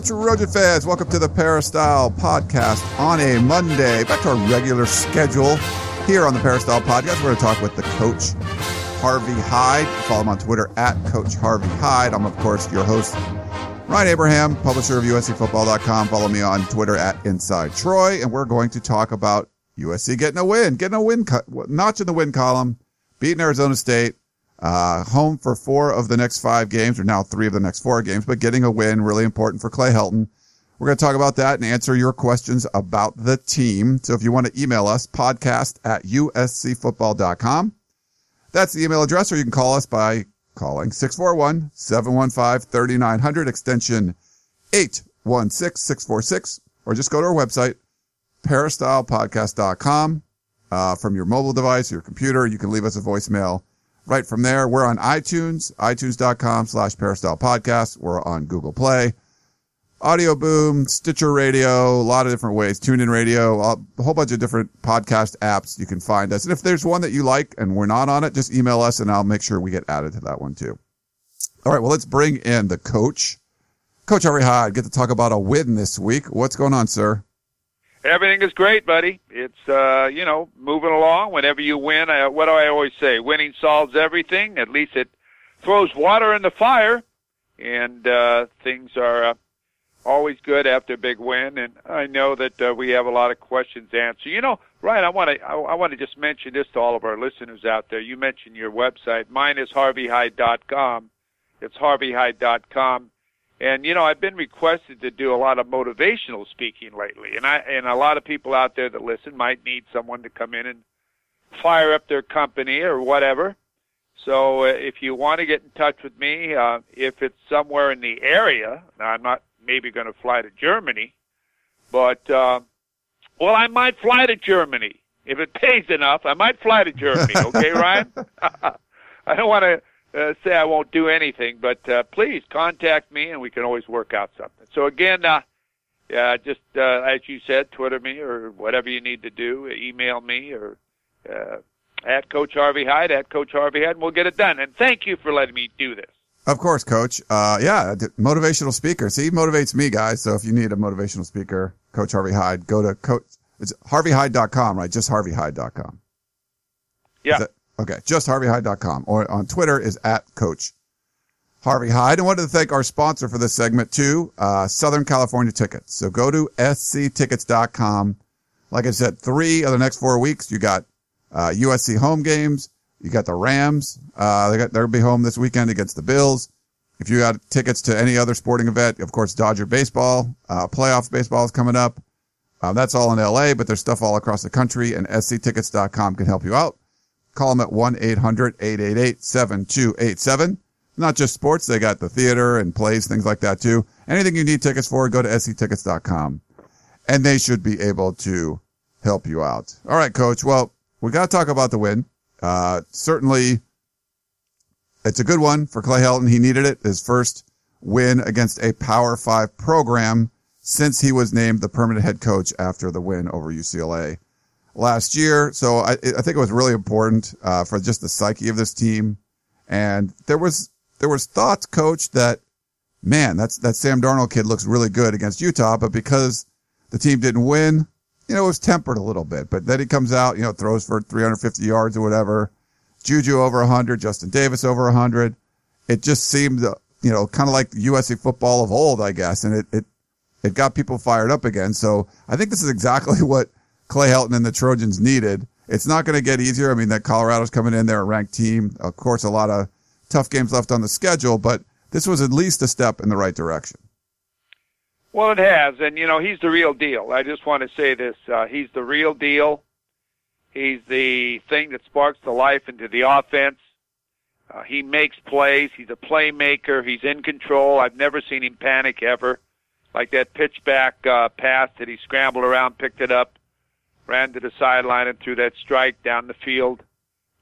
Trojan fans. Welcome to the Peristyle Podcast on a Monday. Back to our regular schedule here on the Peristyle Podcast. We're going to talk with the coach, Harvey Hyde. Follow him on Twitter at Coach Harvey Hyde. I'm, of course, your host, Ryan Abraham, publisher of USCFootball.com. Follow me on Twitter at Inside Troy. And we're going to talk about USC getting a win, getting a win, notch in the win column, beating Arizona State uh, home for four of the next five games, or now three of the next four games, but getting a win, really important for Clay Helton. We're going to talk about that and answer your questions about the team. So if you want to email us, podcast at uscfootball.com. That's the email address, or you can call us by calling 641-715-3900, extension 816-646, or just go to our website, peristylepodcast.com. Uh, from your mobile device, your computer, you can leave us a voicemail right from there. We're on iTunes, itunes.com slash peristyle podcast. We're on Google Play, Audio Boom, Stitcher Radio, a lot of different ways, TuneIn Radio, a whole bunch of different podcast apps you can find us. And if there's one that you like and we're not on it, just email us and I'll make sure we get added to that one too. All right. Well, let's bring in the coach. Coach Harvey Hyde, get to talk about a win this week. What's going on, sir? Everything is great, buddy. It's uh, you know moving along. Whenever you win, I, what do I always say? Winning solves everything. At least it throws water in the fire, and uh, things are uh, always good after a big win. And I know that uh, we have a lot of questions to answer. You know, Ryan, I want to I, I want to just mention this to all of our listeners out there. You mentioned your website. Mine is harveyhyde.com. It's harveyhyde.com and you know, I've been requested to do a lot of motivational speaking lately, and I and a lot of people out there that listen might need someone to come in and fire up their company or whatever. So uh, if you want to get in touch with me, uh, if it's somewhere in the area, now I'm not maybe going to fly to Germany, but uh, well, I might fly to Germany if it pays enough. I might fly to Germany. Okay, Ryan. I don't want to uh, say I won't do anything, but uh, please contact me and we can always work out something. So again, uh, yeah, just uh, as you said, Twitter me or whatever you need to do, email me or uh, at Coach Harvey Hyde at Coach Harvey Hyde, and we'll get it done. And thank you for letting me do this. Of course, Coach. Uh, yeah, motivational speaker. See, he motivates me, guys. So if you need a motivational speaker, Coach Harvey Hyde, go to Coach. It's harveyhyde.com, right? Just harveyhyde.com. Yeah. That, Okay, just harveyhyde.com or on Twitter is at Coach Harvey Hyde. And wanted to thank our sponsor for this segment too, uh, Southern California Tickets. So go to sctickets.com. Like I said, three of the next four weeks, you got, uh, USC home games. You got the Rams. Uh, they got, they'll be home this weekend against the Bills. If you got tickets to any other sporting event, of course, Dodger baseball, uh, playoff baseball is coming up. Uh, that's all in LA, but there's stuff all across the country and sctickets.com can help you out. Call them at 1-800-888-7287. Not just sports. They got the theater and plays, things like that too. Anything you need tickets for, go to sctickets.com and they should be able to help you out. All right, coach. Well, we got to talk about the win. Uh, certainly it's a good one for Clay Helton. He needed it. His first win against a power five program since he was named the permanent head coach after the win over UCLA last year. So I, I think it was really important, uh, for just the psyche of this team. And there was, there was thoughts, coach, that man, that's, that Sam Darnold kid looks really good against Utah, but because the team didn't win, you know, it was tempered a little bit, but then he comes out, you know, throws for 350 yards or whatever. Juju over 100, Justin Davis over 100. It just seemed, you know, kind of like USC football of old, I guess. And it, it, it got people fired up again. So I think this is exactly what Clay Helton and the Trojans needed. It's not going to get easier. I mean, that Colorado's coming in, they're a ranked team. Of course, a lot of tough games left on the schedule, but this was at least a step in the right direction. Well, it has, and you know he's the real deal. I just want to say this: uh, he's the real deal. He's the thing that sparks the life into the offense. Uh, he makes plays. He's a playmaker. He's in control. I've never seen him panic ever. like that pitch back uh, pass that he scrambled around, picked it up, ran to the sideline and threw that strike down the field.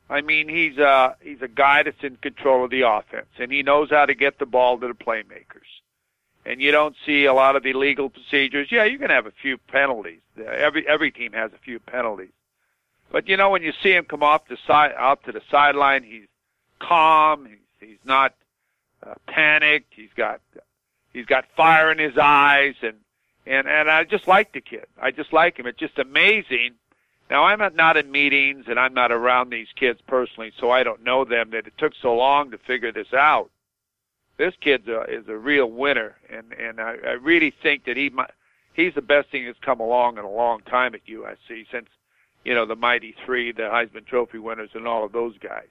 I mean, he's a he's a guy that's in control of the offense, and he knows how to get the ball to the playmakers. And you don't see a lot of illegal procedures. Yeah, you can have a few penalties. Every every team has a few penalties, but you know when you see him come off the side out to the sideline, he's calm. He's he's not uh, panicked. He's got he's got fire in his eyes, and and and I just like the kid. I just like him. It's just amazing. Now I'm not in meetings and I'm not around these kids personally, so I don't know them. That it took so long to figure this out. This kid is a real winner, and and I, I really think that he might. He's the best thing that's come along in a long time at USC since, you know, the mighty three, the Heisman Trophy winners, and all of those guys.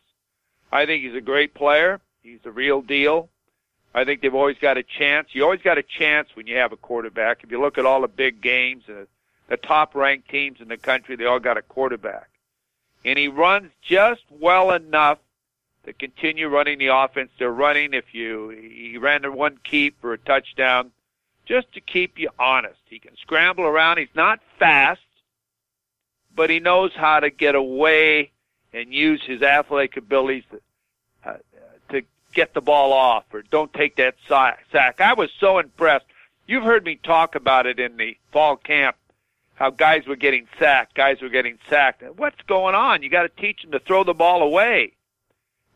I think he's a great player. He's the real deal. I think they've always got a chance. You always got a chance when you have a quarterback. If you look at all the big games, uh, the top ranked teams in the country, they all got a quarterback. And he runs just well enough to continue running the offense they're running. If you, he ran the one keep for a touchdown just to keep you honest. He can scramble around. He's not fast, but he knows how to get away and use his athletic abilities get the ball off or don't take that sack. I was so impressed. You've heard me talk about it in the fall camp, how guys were getting sacked, guys were getting sacked. What's going on? You got to teach them to throw the ball away.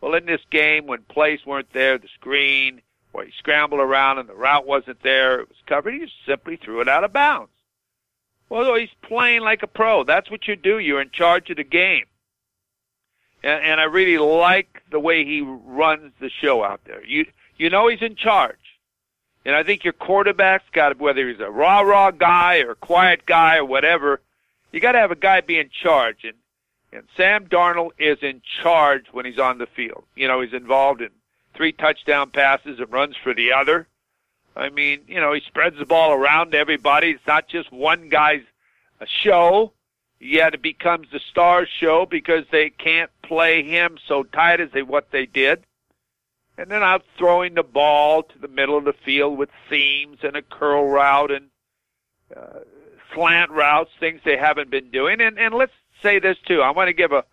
Well, in this game, when plays weren't there, the screen, or he scrambled around and the route wasn't there, it was covered, he just simply threw it out of bounds. Well, he's playing like a pro. That's what you do. You're in charge of the game and, and I really like the way he runs the show out there. You you know he's in charge, and I think your quarterback's got whether he's a rah rah guy or a quiet guy or whatever, you got to have a guy be in charge, and and Sam Darnold is in charge when he's on the field. You know he's involved in three touchdown passes and runs for the other. I mean, you know, he spreads the ball around to everybody. It's not just one guy's uh, show yet it becomes the star show because they can't play him so tight as they what they did. And then out throwing the ball to the middle of the field with seams and a curl route and uh, slant routes, things they haven't been doing. And and let's say this too. I want to give a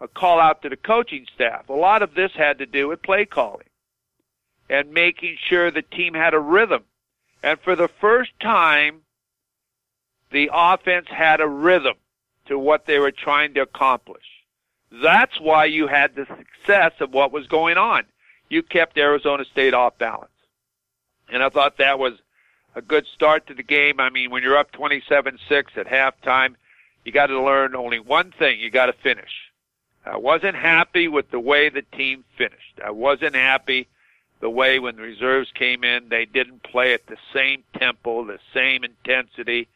a call out to the coaching staff. A lot of this had to do with play calling and making sure the team had a rhythm. And for the first time the offense had a rhythm to what they were trying to accomplish. That's why you had the success of what was going on. You kept Arizona State off balance. And I thought that was a good start to the game. I mean, when you're up 27-6 at halftime, you got to learn only one thing. You got to finish. I wasn't happy with the way the team finished. I wasn't happy the way when the reserves came in, they didn't play at the same tempo, the same intensity.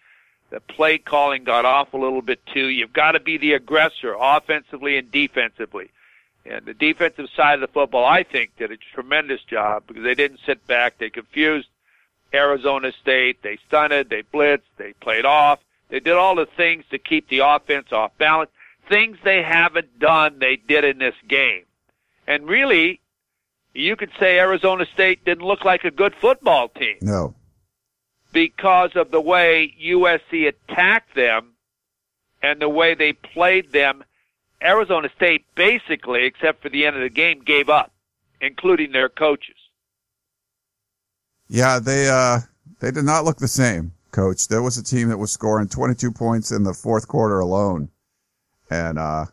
The play calling got off a little bit too. You've got to be the aggressor offensively and defensively. And the defensive side of the football, I think, did a tremendous job because they didn't sit back. They confused Arizona State. They stunted. They blitzed. They played off. They did all the things to keep the offense off balance. Things they haven't done, they did in this game. And really, you could say Arizona State didn't look like a good football team. No because of the way USC attacked them and the way they played them. Arizona State basically, except for the end of the game, gave up, including their coaches. Yeah, they uh they did not look the same, coach. There was a team that was scoring 22 points in the fourth quarter alone. And uh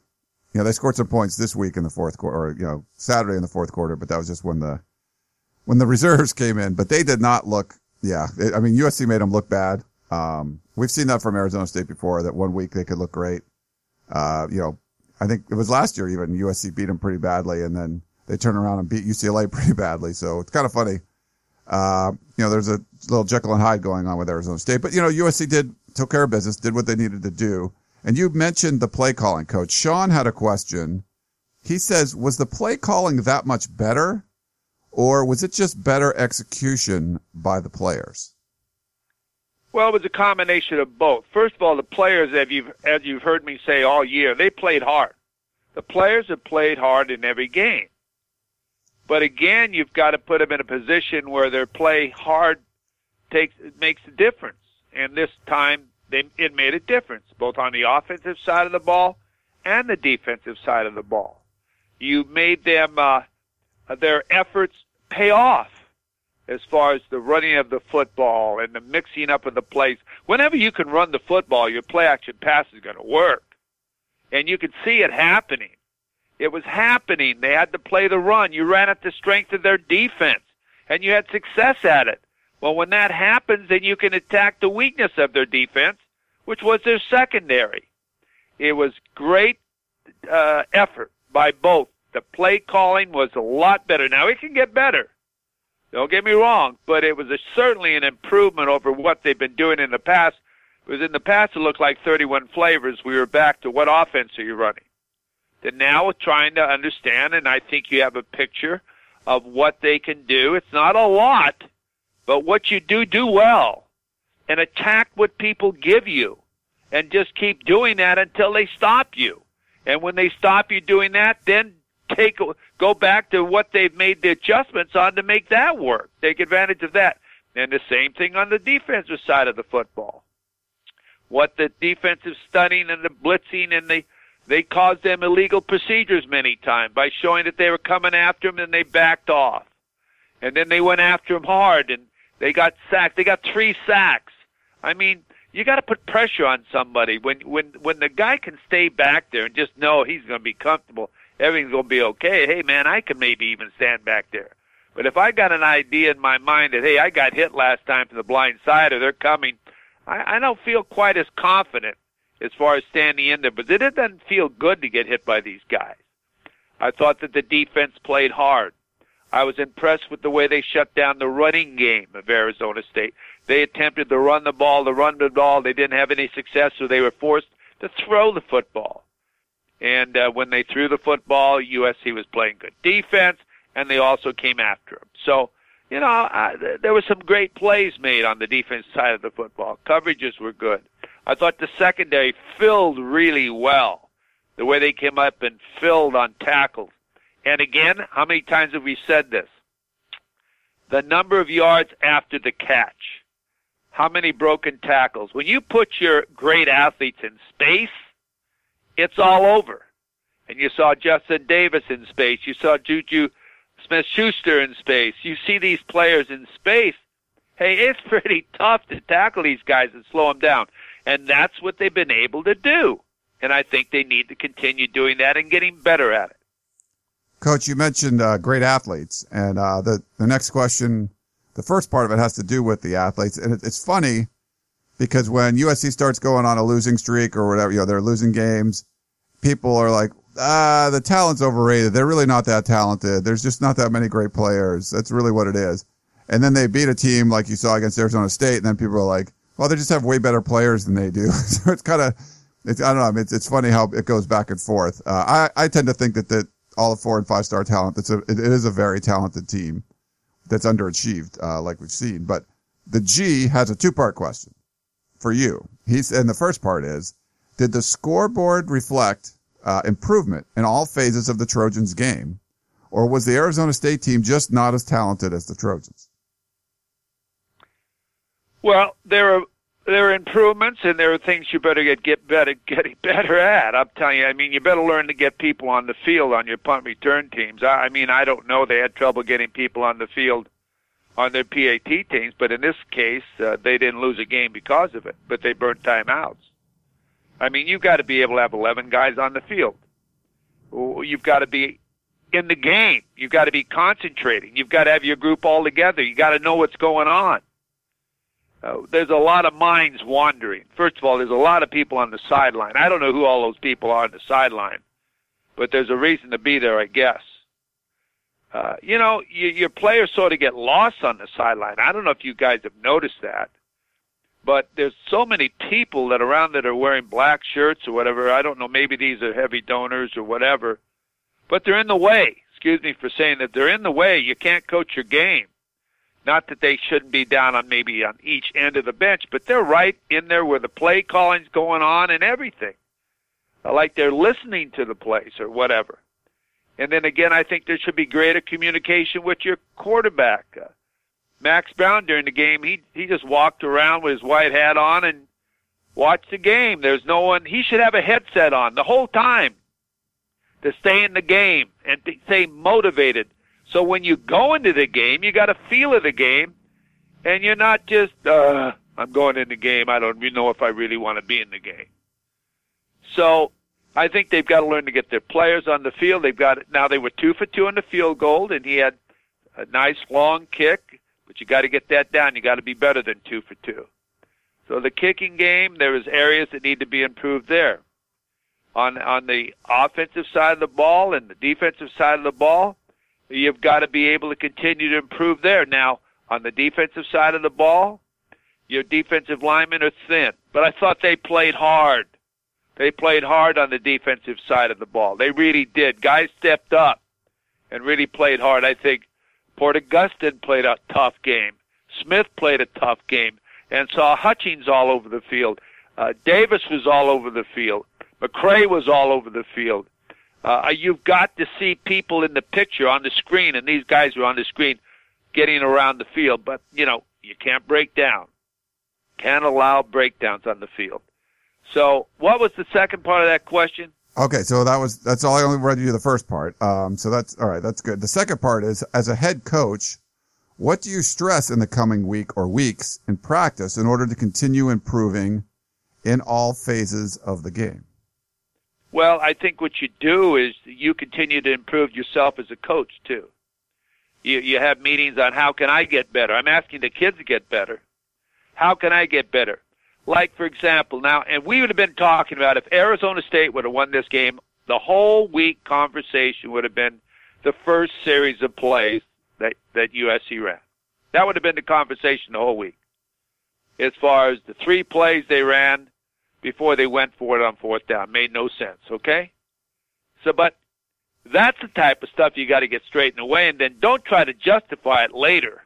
you know, they scored some points this week in the fourth quarter, or, you know, Saturday in the fourth quarter, but that was just when the when the reserves came in, but they did not look yeah, it, I mean USC made them look bad. Um, we've seen that from Arizona State before. That one week they could look great. Uh, you know, I think it was last year even USC beat them pretty badly, and then they turned around and beat UCLA pretty badly. So it's kind of funny. Uh, you know, there's a little Jekyll and Hyde going on with Arizona State, but you know, USC did took care of business, did what they needed to do. And you mentioned the play calling coach. Sean had a question. He says, was the play calling that much better? Or was it just better execution by the players? Well, it was a combination of both. First of all, the players, as you've, as you've heard me say all year, they played hard. The players have played hard in every game. But again, you've got to put them in a position where their play hard takes makes a difference. And this time, they, it made a difference both on the offensive side of the ball and the defensive side of the ball. You made them uh, their efforts pay off as far as the running of the football and the mixing up of the plays. Whenever you can run the football, your play action pass is going to work. And you can see it happening. It was happening. They had to play the run. You ran at the strength of their defense, and you had success at it. Well, when that happens, then you can attack the weakness of their defense, which was their secondary. It was great uh, effort by both. The play calling was a lot better. Now it can get better. Don't get me wrong, but it was a, certainly an improvement over what they've been doing in the past. Because in the past it looked like 31 flavors. We were back to what offense are you running? Then now we're trying to understand, and I think you have a picture of what they can do. It's not a lot, but what you do, do well. And attack what people give you. And just keep doing that until they stop you. And when they stop you doing that, then take go back to what they've made the adjustments on to make that work. Take advantage of that. And the same thing on the defensive side of the football. What the defensive stunning and the blitzing and the they caused them illegal procedures many times by showing that they were coming after him and they backed off. And then they went after him hard and they got sacked. They got three sacks. I mean, you got to put pressure on somebody when when when the guy can stay back there and just know he's going to be comfortable everything's going to be okay. Hey, man, I can maybe even stand back there. But if I got an idea in my mind that, hey, I got hit last time from the blind side or they're coming, I, I don't feel quite as confident as far as standing in there. But it doesn't feel good to get hit by these guys. I thought that the defense played hard. I was impressed with the way they shut down the running game of Arizona State. They attempted to run the ball, to run the ball. They didn't have any success, so they were forced to throw the football. And uh, when they threw the football, USC was playing good defense, and they also came after him. So, you know, I, there were some great plays made on the defense side of the football. Coverages were good. I thought the secondary filled really well. The way they came up and filled on tackles. And again, how many times have we said this? The number of yards after the catch. How many broken tackles? When you put your great athletes in space, it's all over. And you saw Justin Davis in space. You saw Juju Smith Schuster in space. You see these players in space. Hey, it's pretty tough to tackle these guys and slow them down. And that's what they've been able to do. And I think they need to continue doing that and getting better at it. Coach, you mentioned uh, great athletes, and uh, the the next question, the first part of it has to do with the athletes, and it, it's funny because when USC starts going on a losing streak or whatever, you know, they're losing games, people are like, ah, the talent's overrated. They're really not that talented. There's just not that many great players. That's really what it is. And then they beat a team like you saw against Arizona State, and then people are like, well, they just have way better players than they do. so it's kind of, it's, I don't know. It's, it's funny how it goes back and forth. Uh, I, I tend to think that, that all the four and five star talent, it's a, it is a very talented team that's underachieved, uh, like we've seen. But the G has a two part question for you. He's, and the first part is, did the scoreboard reflect uh, improvement in all phases of the Trojans game, or was the Arizona State team just not as talented as the Trojans? Well, there are there are improvements, and there are things you better get get better getting better at. I'm telling you, I mean, you better learn to get people on the field on your punt return teams. I, I mean, I don't know they had trouble getting people on the field on their PAT teams, but in this case, uh, they didn't lose a game because of it, but they burned timeouts. I mean, you've got to be able to have 11 guys on the field. You've got to be in the game. You've got to be concentrating. You've got to have your group all together. You got to know what's going on. Uh, there's a lot of minds wandering. First of all, there's a lot of people on the sideline. I don't know who all those people are on the sideline, but there's a reason to be there, I guess. Uh, you know, you, your players sort of get lost on the sideline. I don't know if you guys have noticed that but there's so many people that around that are wearing black shirts or whatever. I don't know. Maybe these are heavy donors or whatever, but they're in the way. Excuse me for saying that they're in the way. You can't coach your game. Not that they shouldn't be down on maybe on each end of the bench, but they're right in there where the play calling's going on and everything. Like they're listening to the plays or whatever. And then again, I think there should be greater communication with your quarterback. Uh, Max Browne during the game, he he just walked around with his white hat on and watched the game. There's no one. He should have a headset on the whole time to stay in the game and to stay motivated. So when you go into the game, you got a feel of the game, and you're not just uh, I'm going in the game. I don't even know if I really want to be in the game. So I think they've got to learn to get their players on the field. They've got now they were two for two in the field goal, and he had a nice long kick, but you got to get that down. You got to be better than two for two. So the kicking game, there is areas that need to be improved there. On on the offensive side of the ball and the defensive side of the ball, you've got to be able to continue to improve there. Now, on the defensive side of the ball, your defensive linemen are thin, but I thought they played hard. They played hard on the defensive side of the ball. They really did. Guys stepped up and really played hard. I think Porter Gustin played a tough game. Smith played a tough game and saw Hutchings all over the field. Uh, Davis was all over the field. McCray was all over the field. Uh, you've got to see people in the picture on the screen, and these guys were on the screen getting around the field. But, you know, you can't break down. Can't allow breakdowns on the field. So, what was the second part of that question? Okay, so that was that's all I only read you the first part. Um, so that's all right. That's good. The second part is as a head coach, what do you stress in the coming week or weeks in practice in order to continue improving in all phases of the game? Well, I think what you do is you continue to improve yourself as a coach too. You you have meetings on how can I get better. I'm asking the kids to get better. How can I get better? Like, for example, now, and we would have been talking about if Arizona State would have won this game, the whole week conversation would have been the first series of plays that, that USC ran. That would have been the conversation the whole week. As far as the three plays they ran before they went for it on fourth down. Made no sense, okay? So, but that's the type of stuff you got to get straightened away, and then don't try to justify it later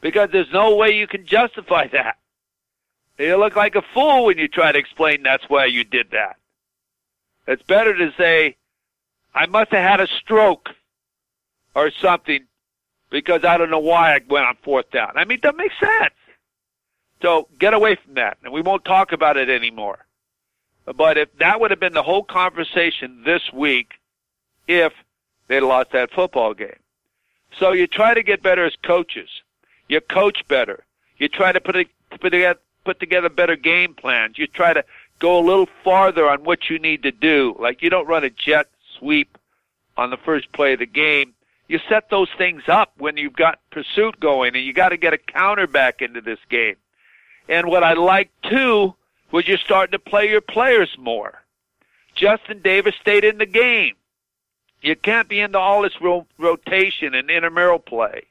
because there's no way you can justify that. You look like a fool when you try to explain that's why you did that. It's better to say, I must have had a stroke or something because I don't know why I went on fourth down. I mean, that makes sense. So get away from that, and we won't talk about it anymore. But if that would have been the whole conversation this week, if they lost that football game. So you try to get better as coaches. You coach better. You try to put, it, put, together, put together better game plans. You try to go a little farther on what you need to do. Like you don't run a jet sweep on the first play of the game. You set those things up when you've got pursuit going and you got to get a counter back into this game. And what I like too was you're starting to play your players more. Justin Davis stayed in the game. You can't be into all this ro- rotation and intramural play.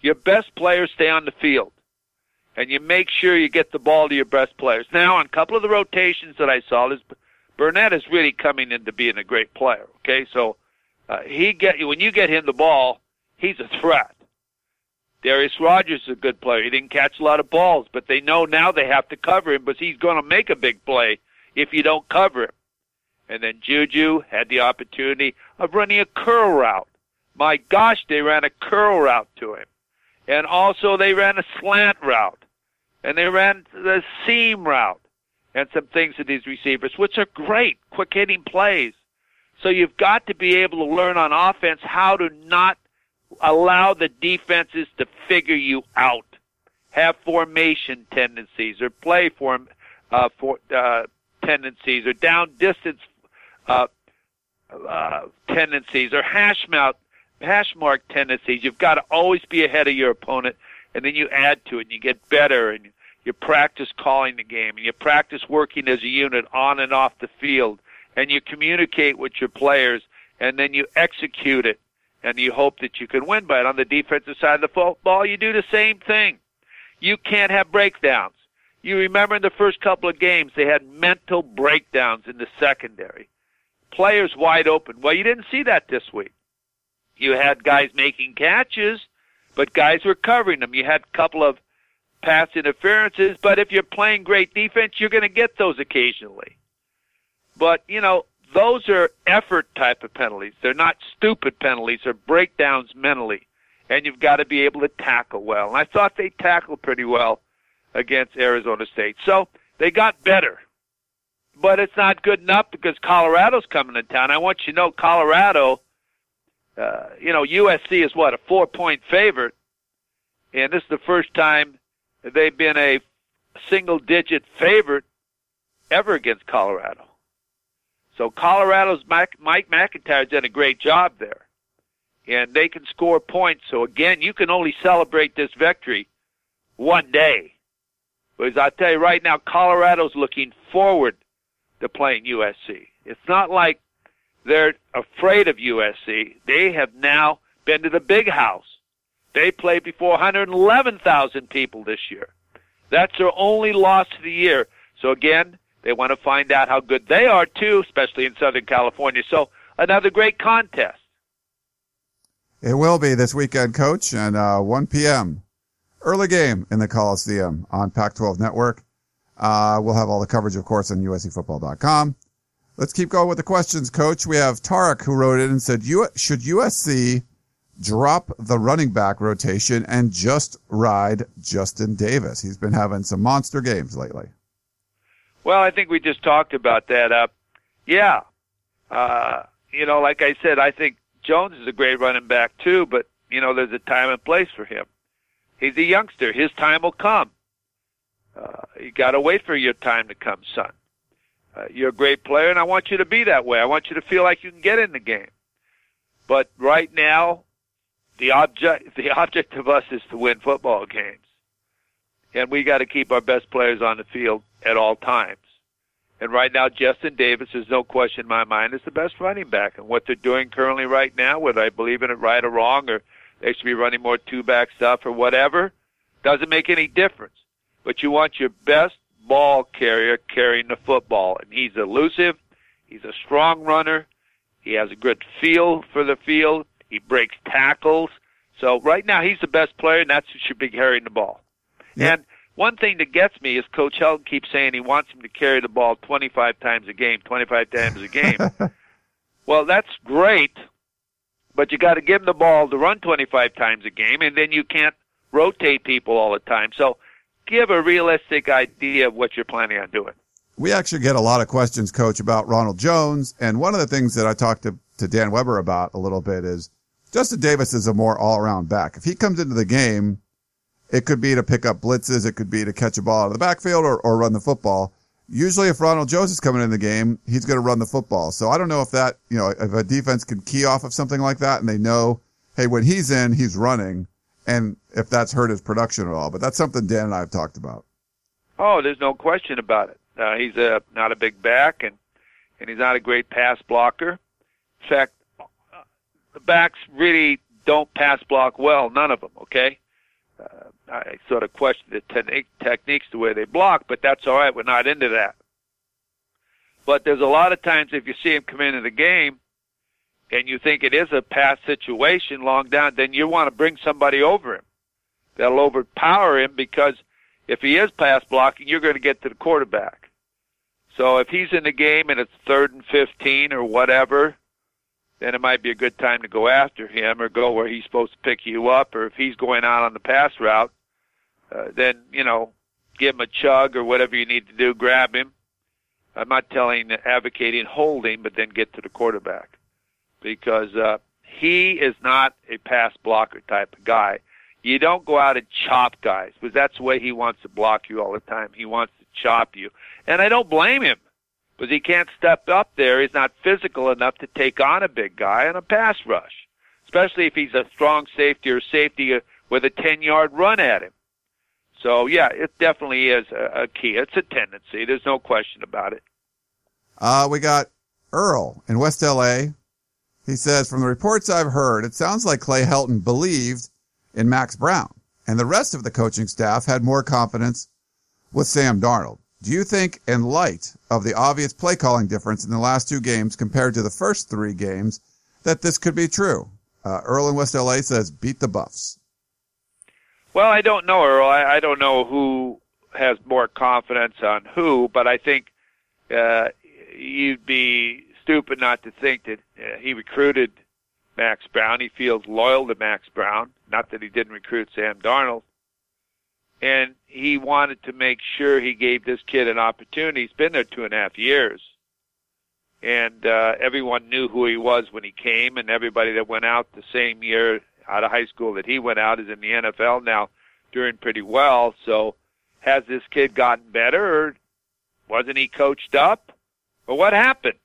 Your best players stay on the field. And you make sure you get the ball to your best players. Now, on a couple of the rotations that I saw, this Burnett is really coming into being a great player. Okay, so uh, he get when you get him the ball, he's a threat. Darreus Rogers is a good player. He didn't catch a lot of balls, but they know now they have to cover him, but he's going to make a big play if you don't cover him. And then Juju had the opportunity of running a curl route. My gosh, they ran a curl route to him. And also they ran a slant route. And they ran the seam route. And some things to these receivers, which are great, quick hitting plays. So you've got to be able to learn on offense how to not allow the defenses to figure you out. Have formation tendencies or play form uh, for uh, tendencies or down distance uh, uh, tendencies or hash mouth hash mark tendencies. You've got to always be ahead of your opponent, and then you add to it, and you get better, and you practice calling the game, and you practice working as a unit on and off the field, and you communicate with your players, and then you execute it, and you hope that you can win by it. On the defensive side of the football, you do the same thing. You can't have breakdowns. You remember in the first couple of games, they had mental breakdowns in the secondary. Players wide open. Well, you didn't see that this week. You had guys making catches, but guys were covering them. You had a couple of pass interferences, but if you're playing great defense, you're going to get those occasionally. But, you know, those are effort type of penalties. They're not stupid penalties or breakdowns mentally. and you've got to be able to tackle well. And I thought they tackled pretty well against Arizona State. So they got better. But it's not good enough because Colorado's coming to town. I want you to know Colorado, uh, you know, USC is what, a four point favorite. And this is the first time they've been a single digit favorite ever against Colorado. So Colorado's Mike, Mike MacIntyre's done a great job there. And they can score points. So again, you can only celebrate this victory one day. Because I tell you right now, Colorado's looking forward to playing USC. It's not like they're afraid of USC. They have now been to the big house. They played before 111,000 people this year. That's their only loss of the year. So again, they want to find out how good they are too, especially in Southern California. So another great contest. It will be this weekend, Coach, and uh, 1 p.m. Early game in the Coliseum on Pac-12 Network. Uh, we'll have all the coverage, of course, on USCFootball.com. Let's keep going with the questions, Coach. We have Tarek who wrote in and said, "Should USC drop the running back rotation and just ride Justin Davis? He's been having some monster games lately." Well, I think we just talked about that. Uh, yeah, uh, you know, like I said, I think Jones is a great running back too, but you know, there's a time and place for him. He's a youngster. His time will come. Uh, you got to wait for your time to come, son. Uh, you're a great player, and I want you to be that way. I want you to feel like you can get in the game. But right now, the object the object of us is to win football games, and we got to keep our best players on the field at all times. And right now, Justin Davis, is no question in my mind, is the best running back. And what they're doing currently right now, whether I believe in it right or wrong, or they should be running more two back stuff or whatever, doesn't make any difference. But you want your best ball carrier carrying the football. And he's elusive. He's a strong runner. He has a good feel for the field. He breaks tackles. So right now he's the best player, and that's who should be carrying the ball. Yep. And one thing that gets me is Coach Helton keeps saying he wants him to carry the ball 25 times a game, 25 times a game. well, that's great, but you got to give him the ball to run 25 times a game, and then you can't rotate people all the time. So give a realistic idea of what you're planning on doing. We actually get a lot of questions, Coach, about Ronald Jones, and one of the things that I talked to, to Dan Weber about a little bit is Justin Davis is a more all-around back. If he comes into the game it could be to pick up blitzes. It could be to catch a ball out of the backfield or, or run the football. Usually if Ronald Jones is coming in the game, he's going to run the football. So I don't know if that, you know, if a defense can key off of something like that and they know, hey, when he's in, he's running and if that's hurt his production at all. But that's something Dan and I have talked about. Oh, there's no question about it. Uh, he's a, not a big back and, and he's not a great pass blocker. In fact, the backs really don't pass block well, none of them, okay? Uh, I sort of question the technique, techniques the way they block, but that's all right. We're not into that. But there's a lot of times if you see him come into the game and you think it is a pass situation long down, then you want to bring somebody over him that'll overpower him because if he is pass blocking, you're going to get to the quarterback. So if he's in the game and it's third and 15 or whatever, then it might be a good time to go after him or go where he's supposed to pick you up. Or if he's going out on the pass route, uh, then, you know, give him a chug or whatever you need to do, grab him. I'm not telling, advocating holding, but then get to the quarterback. Because, uh, he is not a pass blocker type of guy. You don't go out and chop guys, because that's the way he wants to block you all the time. He wants to chop you. And I don't blame him because he can't step up there. He's not physical enough to take on a big guy in a pass rush, especially if he's a strong safety or safety with a 10 yard run at him. So, yeah, it definitely is a, a key. It's a tendency. There's no question about it. Uh, we got Earl in West LA. He says, from the reports I've heard, it sounds like Clay Helton believed in Max Browne and the rest of the coaching staff had more confidence with Sam Darnold. Do you think, in light of the obvious play calling difference in the last two games compared to the first three games, that this could be true? Uh, Earl in West LA says, beat the Buffs. Well, I don't know, Earl. I, I don't know who has more confidence on who, but I think uh, you'd be stupid not to think that uh, he recruited Max Browne. He feels loyal to Max Browne. Not that he didn't recruit Sam Darnold. And he wanted to make sure he gave this kid an opportunity. He's been there two and a half years. And uh, everyone knew who he was when he came, and everybody that went out the same year out of high school that he went out is in the NFL now, doing pretty well. So, has this kid gotten better, or wasn't he coached up, or what happened?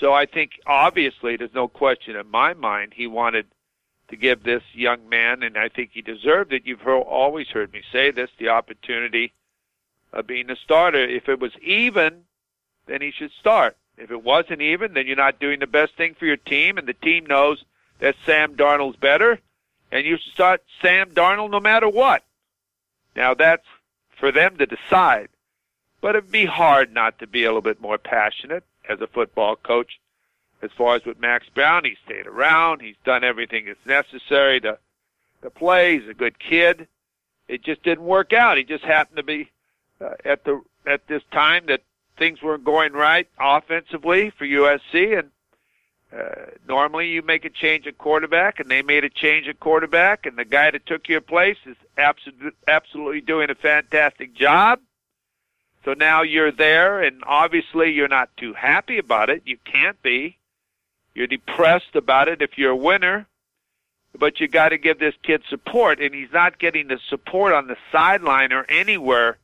So I think obviously there's no question in my mind he wanted to give this young man, and I think he deserved it. You've heard, always heard me say this: the opportunity of being a starter. If it was even, then he should start. If it wasn't even, then you're not doing the best thing for your team, and the team knows that Sam Darnold's better, and you should start Sam Darnold no matter what. Now that's for them to decide, but it'd be hard not to be a little bit more passionate as a football coach. As far as with Max Browne, he stayed around. He's done everything that's necessary to to play. He's a good kid. It just didn't work out. He just happened to be uh, at the at this time that things weren't going right offensively for USC, and uh, normally you make a change at quarterback, and they made a change at quarterback, and the guy that took your place is absolutely absolutely doing a fantastic job. So now you're there, and obviously you're not too happy about it. You can't be. You're depressed about it if you're a winner, but you got to give this kid support, and he's not getting the support on the sideline or anywhere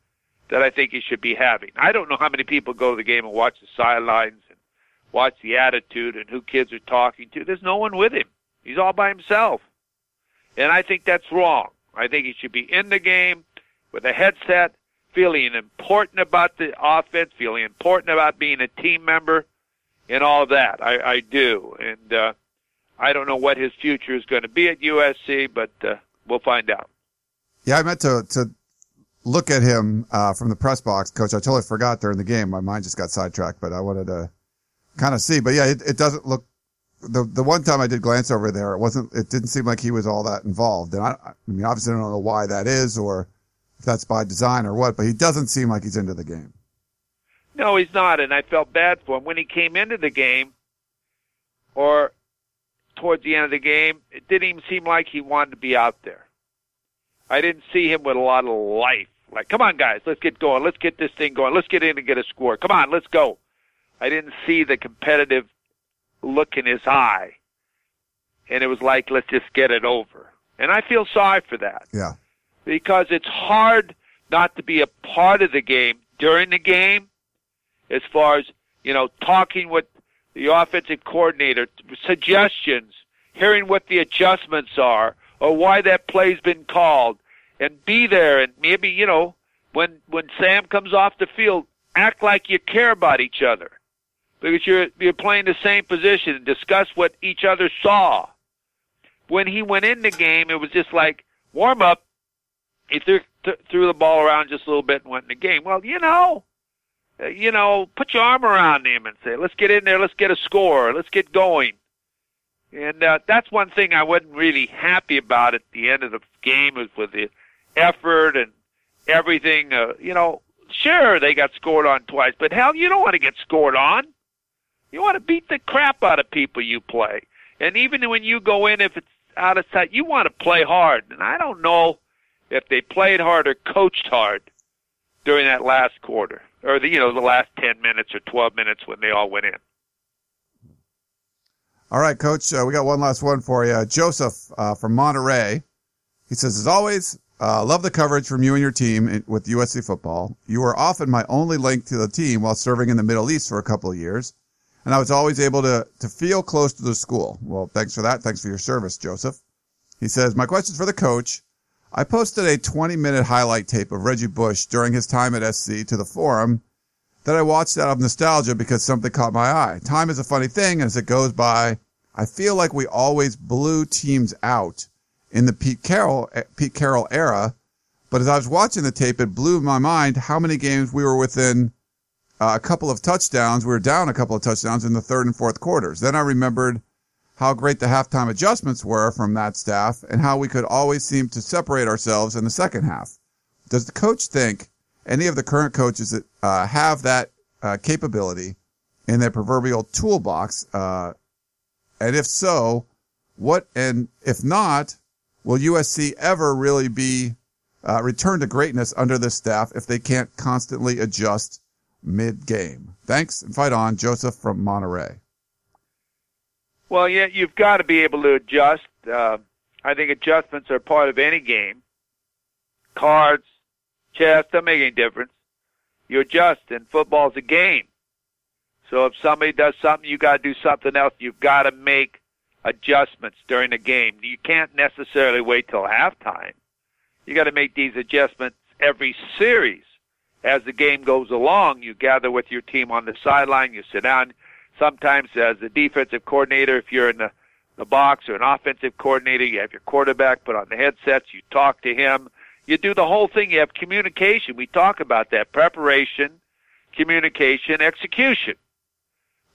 that I think he should be having. I don't know how many people go to the game and watch the sidelines and watch the attitude and who kids are talking to. There's no one with him. He's all by himself. And I think that's wrong. I think he should be in the game with a headset feeling important about the offense, feeling important about being a team member, and all that. I, I do, and uh, I don't know what his future is going to be at USC, but uh, we'll find out. Yeah, I meant to to look at him uh, from the press box, coach. I totally forgot during the game. My mind just got sidetracked, but I wanted to kind of see. But yeah, it, it doesn't look. The the one time I did glance over there, it wasn't. It didn't seem like he was all that involved. And I, I mean, obviously, I don't know why that is, or if that's by design or what, but he doesn't seem like he's into the game. No, he's not, and I felt bad for him when he came into the game, or towards the end of the game. It didn't even seem like he wanted to be out there. I didn't see him with a lot of life. Like, come on, guys, let's get going. Let's get this thing going. Let's get in and get a score. Come on, let's go. I didn't see the competitive look in his eye, and it was like, let's just get it over. And I feel sorry for that. Yeah because it's hard not to be a part of the game during the game as far as, you know, talking with the offensive coordinator, suggestions, hearing what the adjustments are or why that play's been called and be there and maybe, you know, when when Sam comes off the field, act like you care about each other. Because you're you're playing the same position and discuss what each other saw. When he went in the game, it was just like warm up, he threw th- threw the ball around just a little bit and went in the game. Well, you know, uh, you know, put your arm around him and say, "Let's get in there. Let's get a score. Let's get going." And uh, that's one thing I wasn't really happy about at the end of the game was with the effort and everything. Uh, you know, sure they got scored on twice, but hell, you don't want to get scored on. You want to beat the crap out of people you play. And even when you go in, if it's out of sight, you want to play hard. And I don't know if they played hard or coached hard during that last quarter or the you know the last 10 minutes or 12 minutes when they all went in. All right, coach, uh, we got one last one for you. Joseph uh, from Monterey. He says, as always, uh, love the coverage from you and your team with USC football. You were often my only link to the team while serving in the Middle East for a couple of years. And I was always able to, to feel close to the school. Well, thanks for that. Thanks for your service, Joseph. He says, my question's for the coach. I posted a 20 minute highlight tape of Reggie Bush during his time at SC to the forum that I watched out of nostalgia because something caught my eye. Time is a funny thing, as it goes by, I feel like we always blew teams out in the Pete Carroll Pete Carroll era. But as I was watching the tape, it blew my mind how many games we were within uh, a couple of touchdowns. We were down a couple of touchdowns in the third and fourth quarters. Then I remembered how great the halftime adjustments were from that staff and how we could always seem to separate ourselves in the second half. Does the coach think any of the current coaches that uh, have that uh, capability in their proverbial toolbox uh, And if so, what, and if not, will USC ever really be, uh, return to greatness under this staff if they can't constantly adjust mid game? Thanks and fight on. Joseph from Monterey. Well, yeah, you've got to be able to adjust. Uh, I think adjustments are part of any game. Cards, chess, don't make any difference. You adjust, and football's a game. So if somebody does something, you got to do something else. You've got to make adjustments during the game. You can't necessarily wait till halftime. You got to make these adjustments every series as the game goes along. You gather with your team on the sideline. You sit down. Sometimes as a defensive coordinator, if you're in the the box or an offensive coordinator, you have your quarterback put on the headsets, you talk to him, you do the whole thing. You have communication. We talk about that preparation, communication, execution.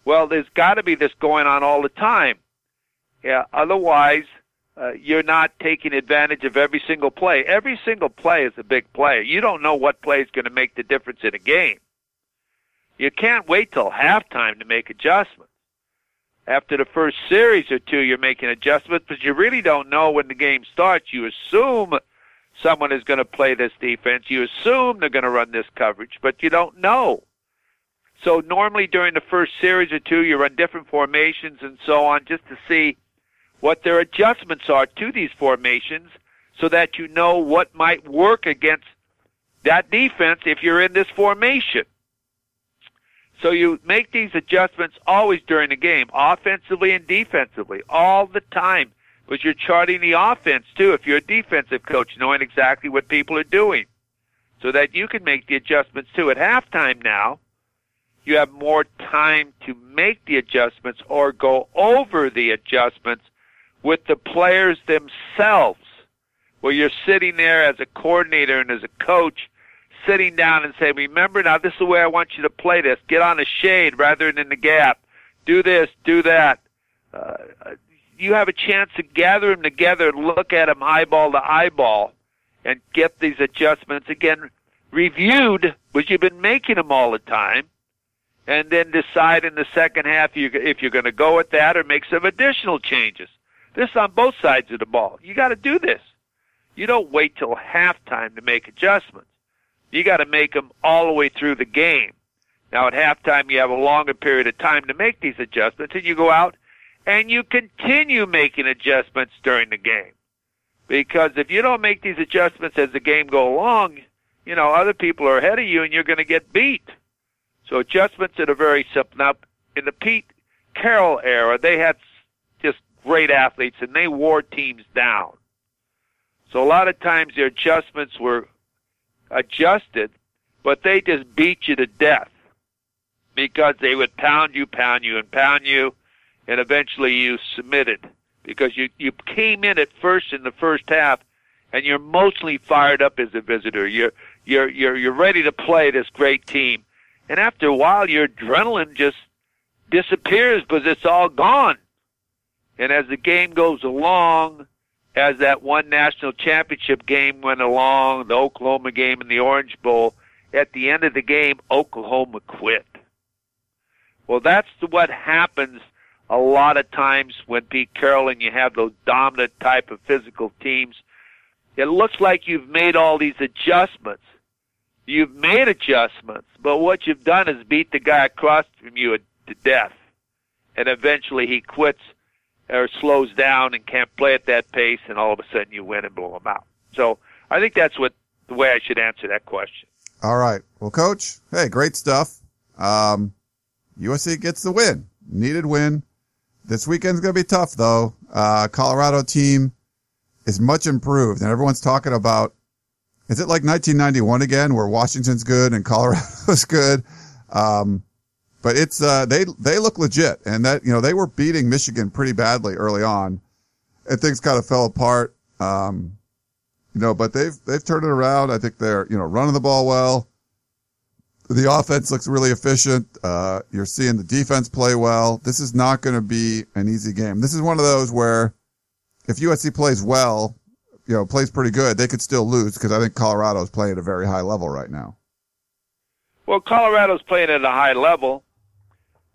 Well, there's got to be this going on all the time. Yeah, otherwise, uh, you're not taking advantage of every single play. Every single play is a big play. You don't know what play is going to make the difference in a game. You can't wait till halftime to make adjustments. After the first series or two, you're making adjustments, but you really don't know when the game starts. You assume someone is going to play this defense. You assume they're going to run this coverage, but you don't know. So normally during the first series or two, you run different formations and so on just to see what their adjustments are to these formations so that you know what might work against that defense if you're in this formation. So you make these adjustments always during the game, offensively and defensively, all the time. But you're charting the offense too. If you're a defensive coach, knowing exactly what people are doing, so that you can make the adjustments too. At halftime now, you have more time to make the adjustments or go over the adjustments with the players themselves, where you're sitting there as a coordinator and as a coach sitting down and say, remember now, this is the way I want you to play this. Get on the shade rather than in the gap. Do this, do that. Uh, you have a chance to gather them together look at them eyeball to eyeball and get these adjustments again reviewed, which you've been making them all the time, and then decide in the second half if you're going to go with that or make some additional changes. This on both sides of the ball. You got to do this. You don't wait till halftime to make adjustments. You got to make them all the way through the game. Now at halftime, you have a longer period of time to make these adjustments, and you go out and you continue making adjustments during the game. Because if you don't make these adjustments as the game go along, you know, other people are ahead of you and you're going to get beat. So adjustments that are very simple. Now, in the Pete Carroll era, they had just great athletes and they wore teams down. So a lot of times their adjustments were adjusted, but they just beat you to death because they would pound you, pound you, and pound you, and eventually you submitted because you you came in at first in the first half, and you're mostly fired up as a visitor. You're you're you're you're ready to play this great team, and after a while, your adrenaline just disappears because it's all gone. And as the game goes along, as that one national championship game went along, the Oklahoma game and the Orange Bowl, at the end of the game, Oklahoma quit. Well, that's what happens a lot of times when Pete Carroll and you have those dominant type of physical teams. It looks like you've made all these adjustments. You've made adjustments, but what you've done is beat the guy across from you to death. And eventually he quits or slows down and can't play at that pace, and all of a sudden you win and blow them out. So I think that's what the way I should answer that question. All right. Well, coach, hey, great stuff. Um, USC gets the win. Needed win. This weekend's going to be tough though. Uh, Colorado team is much improved and everyone's talking about, is it like 1991 again where Washington's good and Colorado's good? Um, but it's uh, they they look legit, and that you know they were beating Michigan pretty badly early on, and things kind of fell apart. Um, you know, but they've they've turned it around. I think they're you know running the ball well. The offense looks really efficient. Uh, you're seeing the defense play well. This is not going to be an easy game. This is one of those where if USC plays well, you know, plays pretty good, they could still lose because I think Colorado is playing at a very high level right now. Well, Colorado's playing at a high level.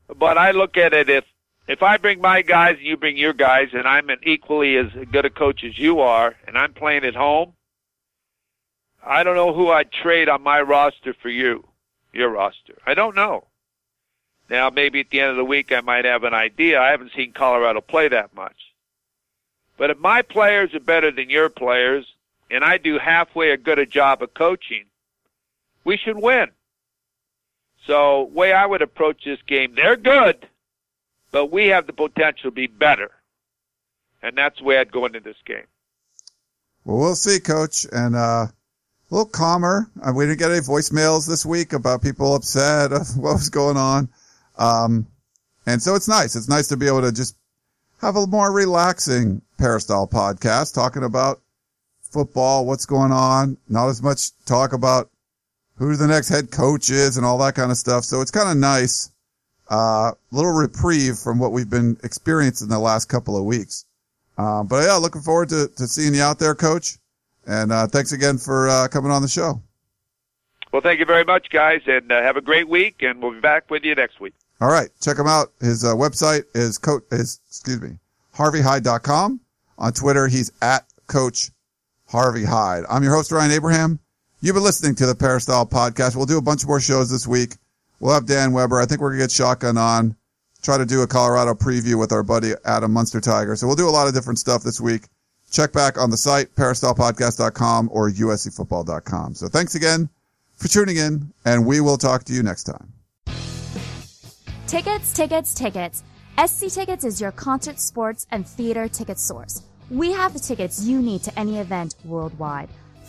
But I look at it if if I bring my guys and you bring your guys, and I'm an equally as good a coach as you are, and I'm playing at home, I don't know who I'd trade on my roster for you, your roster. I don't know. Now, maybe at the end of the week I might have an idea. I haven't seen Colorado play that much. But if my players are better than your players, and I do halfway a good a job of coaching, we should win. So, way I would approach this game, they're good, but we have the potential to be better. And that's the way I'd go into this game. Well, we'll see, coach. And, uh, a little calmer. Uh, we didn't get any voicemails this week about people upset of what was going on. Um, and so it's nice. It's nice to be able to just have a more relaxing Peristyle podcast talking about football, what's going on, not as much talk about who the next head coach is and all that kind of stuff. So it's kind of nice. A uh, little reprieve from what we've been experiencing the last couple of weeks. Um, but yeah, looking forward to, to seeing you out there, coach. And uh, thanks again for uh, coming on the show. Well, thank you very much, guys, and uh, have a great week. And we'll be back with you next week. All right, check him out. His uh, website is coach is excuse me harveyhyde.com. On Twitter, he's at Coach Harvey Hyde. I'm your host Ryan Abraham. You've been listening to the Peristyle Podcast. We'll do a bunch more shows this week. We'll have Dan Weber. I think we're gonna get Shotgun on. Try to do a Colorado preview with our buddy Adam Munsterteiger. So we'll do a lot of different stuff this week check back on the site, peristylepodcast.com or uscfootball.com. So thanks again for tuning in, and we will talk to you next time. Tickets, tickets, tickets. SC Tickets is your concert, sports, and theater ticket source. We have the tickets you need to any event worldwide.